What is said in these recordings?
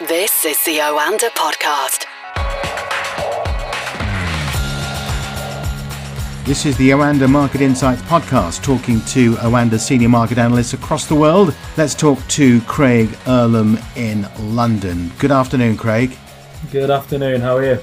This is the Oanda Podcast. This is the Oanda Market Insights podcast, talking to Oanda senior market analysts across the world. Let's talk to Craig Erlam in London. Good afternoon, Craig. Good afternoon. How are you?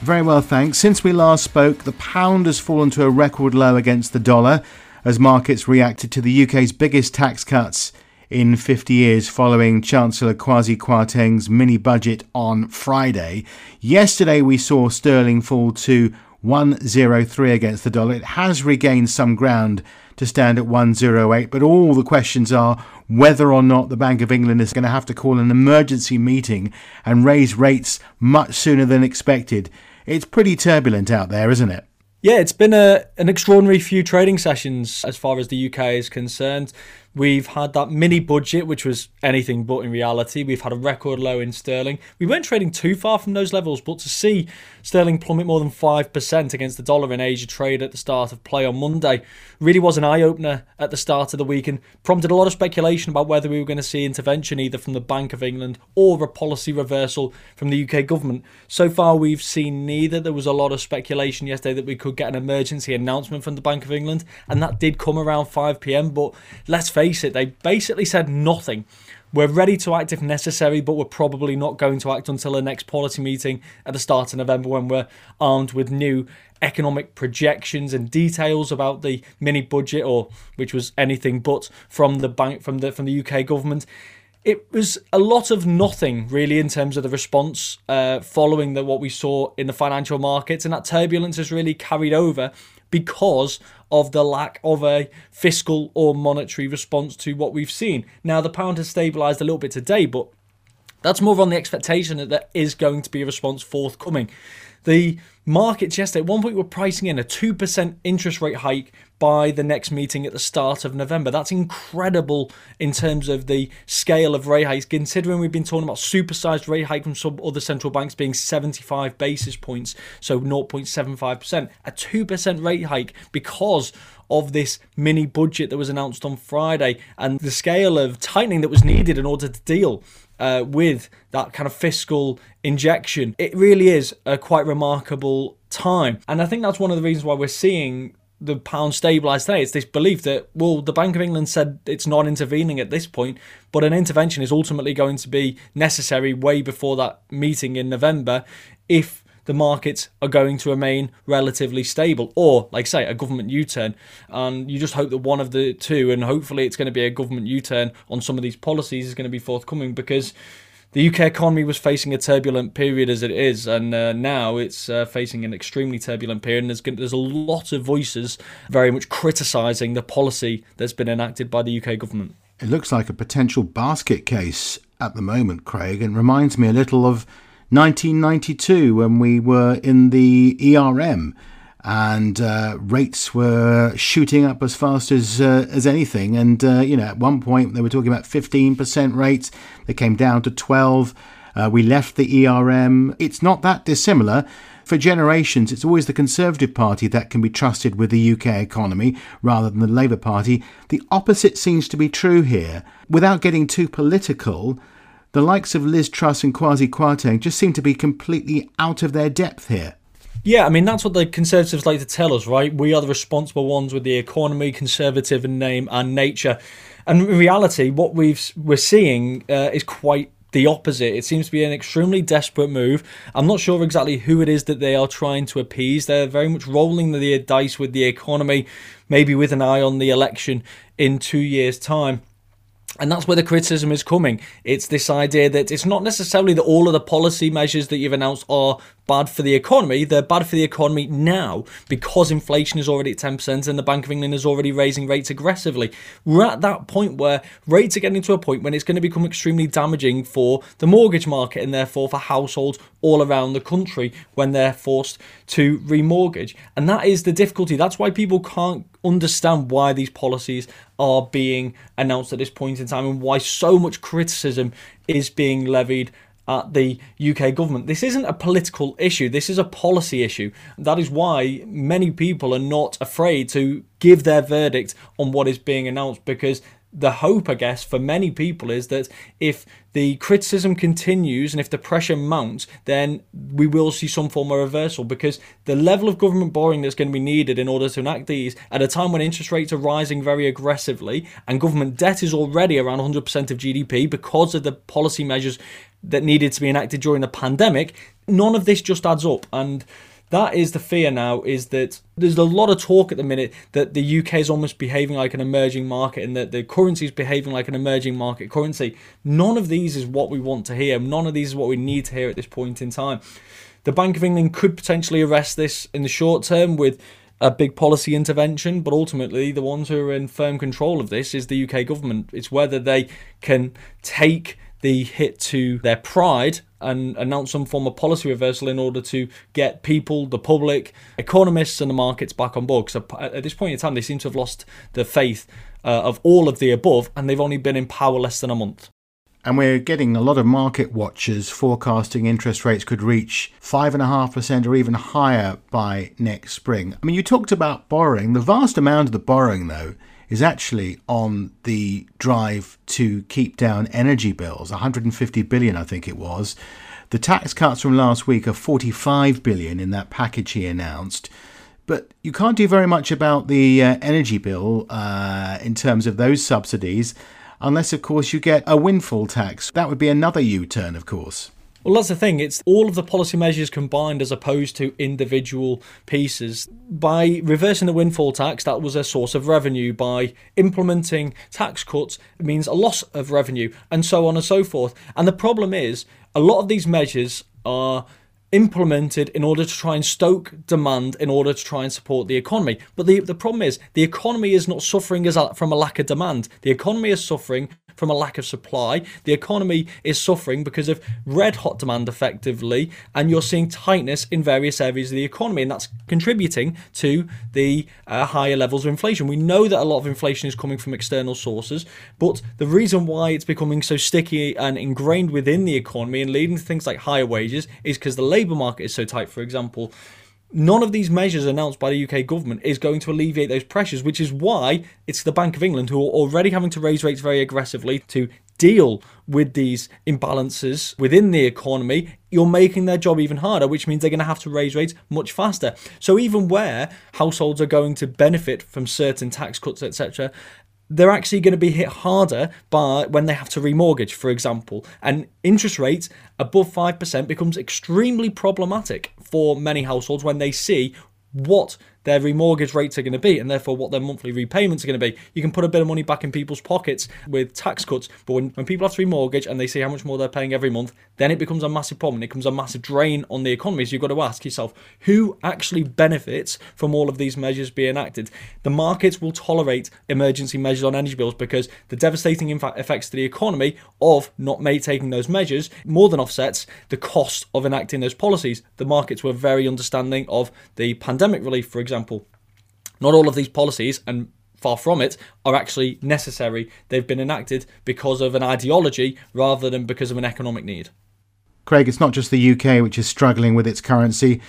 Very well, thanks. Since we last spoke, the pound has fallen to a record low against the dollar as markets reacted to the UK's biggest tax cuts in 50 years following Chancellor Kwasi Kwarteng's mini budget on Friday. Yesterday we saw sterling fall to 103 against the dollar. It has regained some ground to stand at 108, but all the questions are whether or not the Bank of England is going to have to call an emergency meeting and raise rates much sooner than expected. It's pretty turbulent out there, isn't it? Yeah, it's been a, an extraordinary few trading sessions as far as the UK is concerned. We've had that mini budget, which was anything but in reality. We've had a record low in sterling. We weren't trading too far from those levels, but to see sterling plummet more than 5% against the dollar in Asia trade at the start of play on Monday really was an eye opener at the start of the week and prompted a lot of speculation about whether we were going to see intervention either from the Bank of England or a policy reversal from the UK government. So far, we've seen neither. There was a lot of speculation yesterday that we could get an emergency announcement from the Bank of England, and that did come around 5 pm, but let's face face it, they basically said nothing. We're ready to act if necessary, but we're probably not going to act until the next policy meeting at the start of November when we're armed with new economic projections and details about the mini budget, or which was anything but from the bank from the from the UK government. It was a lot of nothing really in terms of the response uh, following the, what we saw in the financial markets, and that turbulence has really carried over because of the lack of a fiscal or monetary response to what we've seen. Now, the pound has stabilised a little bit today, but that's more on the expectation that there is going to be a response forthcoming. The markets yesterday, at one point, were pricing in a 2% interest rate hike by the next meeting at the start of November. That's incredible in terms of the scale of rate hikes, considering we've been talking about supersized rate hike from some other central banks being 75 basis points, so 0.75%. A 2% rate hike because of this mini budget that was announced on Friday and the scale of tightening that was needed in order to deal uh, with that kind of fiscal injection. It really is a quite remarkable time. And I think that's one of the reasons why we're seeing the pound stabilise today. It's this belief that, well, the Bank of England said it's not intervening at this point, but an intervention is ultimately going to be necessary way before that meeting in November if the markets are going to remain relatively stable, or, like say, a government U turn. And you just hope that one of the two, and hopefully it's going to be a government U turn on some of these policies, is going to be forthcoming because the UK economy was facing a turbulent period as it is, and uh, now it's uh, facing an extremely turbulent period. And there's, there's a lot of voices very much criticising the policy that's been enacted by the UK government. It looks like a potential basket case at the moment, Craig, and reminds me a little of 1992 when we were in the ERM and uh, rates were shooting up as fast as uh, as anything. And uh, you know, at one point they were talking about 15% rates. They came down to 12. Uh, we left the ERM. It's not that dissimilar. For generations, it's always the Conservative Party that can be trusted with the UK economy rather than the Labour Party. The opposite seems to be true here. Without getting too political, the likes of Liz Truss and Kwasi Kwarteng just seem to be completely out of their depth here. Yeah, I mean that's what the Conservatives like to tell us, right? We are the responsible ones with the economy, conservative in name and nature, and in reality, what we've we're seeing uh, is quite the opposite. It seems to be an extremely desperate move. I'm not sure exactly who it is that they are trying to appease. They're very much rolling the dice with the economy, maybe with an eye on the election in two years' time. And that's where the criticism is coming. It's this idea that it's not necessarily that all of the policy measures that you've announced are bad for the economy. They're bad for the economy now because inflation is already at 10% and the Bank of England is already raising rates aggressively. We're at that point where rates are getting to a point when it's going to become extremely damaging for the mortgage market and therefore for households all around the country when they're forced to remortgage. And that is the difficulty. That's why people can't understand why these policies are being announced at this point in time and why so much criticism is being levied at the UK government. This isn't a political issue, this is a policy issue. That is why many people are not afraid to give their verdict on what is being announced because the hope, I guess, for many people is that if the criticism continues and if the pressure mounts, then we will see some form of reversal because the level of government borrowing that's going to be needed in order to enact these at a time when interest rates are rising very aggressively and government debt is already around 100% of GDP because of the policy measures that needed to be enacted during the pandemic, none of this just adds up. And that is the fear now is that there's a lot of talk at the minute that the UK is almost behaving like an emerging market and that the currency is behaving like an emerging market currency. None of these is what we want to hear. None of these is what we need to hear at this point in time. The Bank of England could potentially arrest this in the short term with a big policy intervention, but ultimately the ones who are in firm control of this is the UK government. It's whether they can take the hit to their pride and announce some form of policy reversal in order to get people, the public, economists, and the markets back on board. So at this point in time, they seem to have lost the faith uh, of all of the above, and they've only been in power less than a month. And we're getting a lot of market watchers forecasting interest rates could reach 5.5% or even higher by next spring. I mean, you talked about borrowing. The vast amount of the borrowing, though, is actually on the drive to keep down energy bills. 150 billion I think it was. The tax cuts from last week are 45 billion in that package he announced. But you can't do very much about the uh, energy bill uh, in terms of those subsidies unless of course you get a windfall tax. That would be another U-turn of course well, that's the thing. It's all of the policy measures combined as opposed to individual pieces. By reversing the windfall tax, that was a source of revenue. By implementing tax cuts, it means a loss of revenue, and so on and so forth. And the problem is, a lot of these measures are implemented in order to try and stoke demand in order to try and support the economy. But the, the problem is the economy is not suffering as a, from a lack of demand. The economy is suffering from a lack of supply. The economy is suffering because of red hot demand effectively, and you're seeing tightness in various areas of the economy, and that's contributing to the uh, higher levels of inflation. We know that a lot of inflation is coming from external sources, but the reason why it's becoming so sticky and ingrained within the economy and leading to things like higher wages is because the labour market is so tight, for example. None of these measures announced by the UK government is going to alleviate those pressures, which is why it's the Bank of England who are already having to raise rates very aggressively to deal with these imbalances within the economy. You're making their job even harder, which means they're going to have to raise rates much faster. So, even where households are going to benefit from certain tax cuts, etc., they're actually going to be hit harder by when they have to remortgage, for example. And interest rates above 5% becomes extremely problematic for many households when they see what their remortgage rates are going to be and therefore what their monthly repayments are going to be. You can put a bit of money back in people's pockets with tax cuts, but when, when people have to remortgage and they see how much more they're paying every month, then it becomes a massive problem. It becomes a massive drain on the economy. So you've got to ask yourself who actually benefits from all of these measures being enacted. The markets will tolerate emergency measures on energy bills because the devastating effects to the economy of not taking those measures more than offsets the cost of enacting those policies. The markets were very understanding of the pandemic relief, for example example. Not all of these policies, and far from it, are actually necessary. They've been enacted because of an ideology rather than because of an economic need. Craig, it's not just the UK which is struggling with its currency.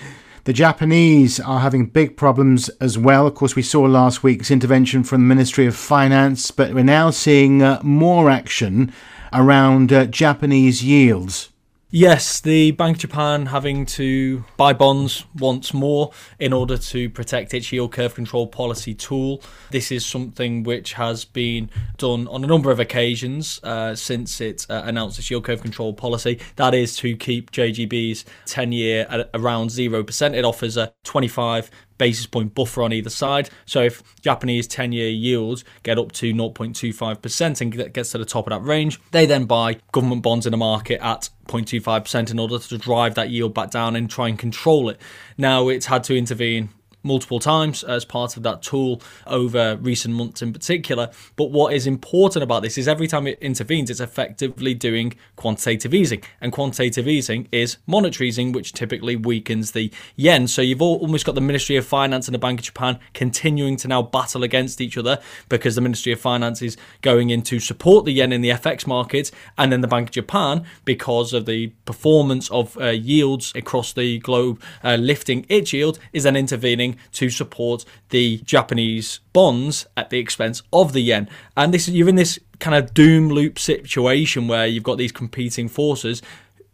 The Japanese are having big problems as well. Of course, we saw last week's intervention from the Ministry of Finance, but we're now seeing uh, more action around uh, Japanese yields. Yes, the Bank of Japan having to buy bonds once more in order to protect its yield curve control policy tool. This is something which has been done on a number of occasions uh, since it uh, announced its yield curve control policy. That is to keep JGB's 10 year at around 0%. It offers a 25 basis point buffer on either side. So if Japanese 10 year yields get up to 0.25% and gets to the top of that range, they then buy government bonds in the market at 0.25% in order to drive that yield back down and try and control it. Now it's had to intervene multiple times as part of that tool over recent months in particular. But what is important about this is every time it intervenes, it's effectively doing quantitative easing. And quantitative easing is monetary easing, which typically weakens the yen. So you've almost got the Ministry of Finance and the Bank of Japan continuing to now battle against each other because the Ministry of Finance is going in to support the yen in the FX market, and then the Bank of Japan, because of the performance of uh, yields across the globe uh, lifting its yield, is then intervening to support the Japanese bonds at the expense of the yen. And this you're in this kind of doom loop situation where you've got these competing forces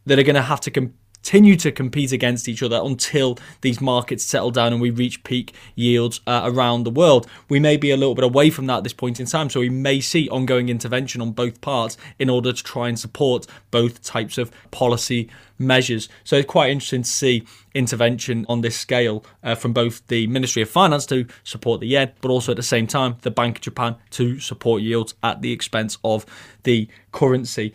that are going to have to compete continue to compete against each other until these markets settle down and we reach peak yields uh, around the world. We may be a little bit away from that at this point in time, so we may see ongoing intervention on both parts in order to try and support both types of policy measures. So it's quite interesting to see intervention on this scale uh, from both the Ministry of Finance to support the yen, but also at the same time the Bank of Japan to support yields at the expense of the currency.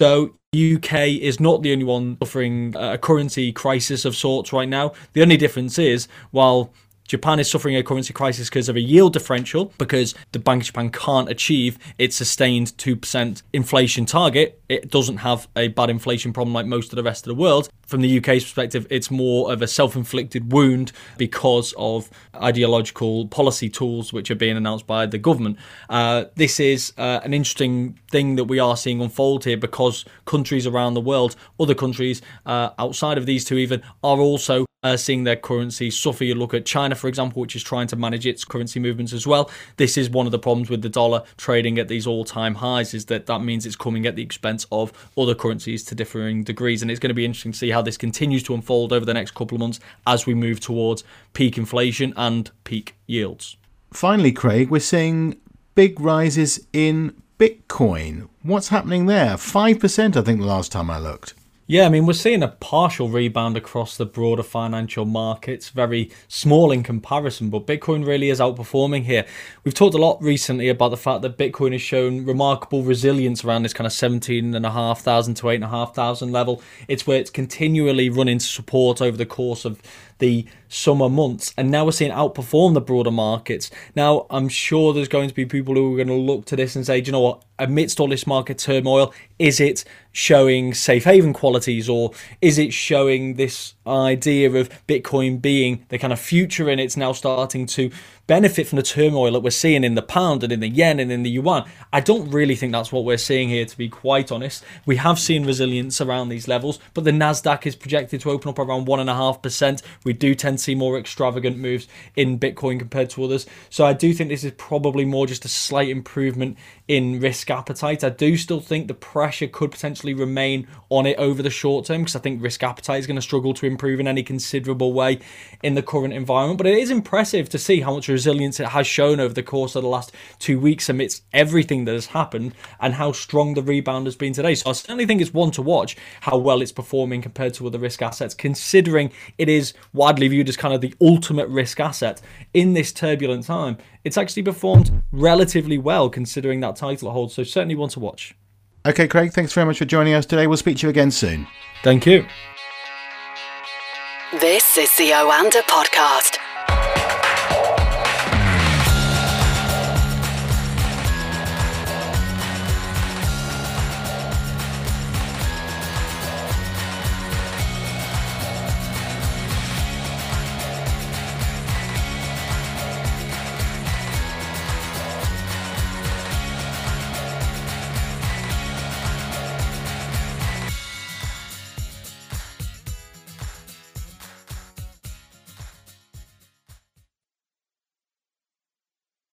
So UK is not the only one suffering a currency crisis of sorts right now. The only difference is while Japan is suffering a currency crisis because of a yield differential, because the Bank of Japan can't achieve its sustained 2% inflation target. It doesn't have a bad inflation problem like most of the rest of the world. From the UK's perspective, it's more of a self inflicted wound because of ideological policy tools which are being announced by the government. Uh, this is uh, an interesting thing that we are seeing unfold here because countries around the world, other countries uh, outside of these two even, are also uh, seeing their currency suffer. You look at China, for example, which is trying to manage its currency movements as well. This is one of the problems with the dollar trading at these all-time highs is that that means it's coming at the expense of other currencies to differing degrees. And it's going to be interesting to see how this continues to unfold over the next couple of months as we move towards peak inflation and peak yields. Finally, Craig, we're seeing big rises in Bitcoin. What's happening there? 5%, I think, the last time I looked. Yeah, I mean, we're seeing a partial rebound across the broader financial markets, very small in comparison, but Bitcoin really is outperforming here. We've talked a lot recently about the fact that Bitcoin has shown remarkable resilience around this kind of 17,500 to 8,500 level. It's where it's continually running support over the course of the summer months, and now we're seeing outperform the broader markets. Now, I'm sure there's going to be people who are going to look to this and say, do you know what? Amidst all this market turmoil, is it showing safe haven qualities, or is it showing this idea of Bitcoin being the kind of future and it's now starting to benefit from the turmoil that we're seeing in the pound and in the yen and in the yuan. I don't really think that's what we're seeing here, to be quite honest. We have seen resilience around these levels, but the Nasdaq is projected to open up around one and a half percent. We do tend to see more extravagant moves in Bitcoin compared to others. So I do think this is probably more just a slight improvement in risk appetite. I do still think the pressure could potentially remain on it over the short term because I think risk appetite is going to struggle to improve in any considerable way in the current environment. But it is impressive to see how much resilience it has shown over the course of the last two weeks amidst everything that has happened and how strong the rebound has been today. So I certainly think it's one to watch how well it's performing compared to other risk assets, considering it is widely viewed as kind of the ultimate risk asset in this turbulent time. It's actually performed relatively well considering that title it holds. So certainly one to watch. Okay, Craig, thanks very much for joining us today. We'll speak to you again soon. Thank you. This is the Oanda Podcast.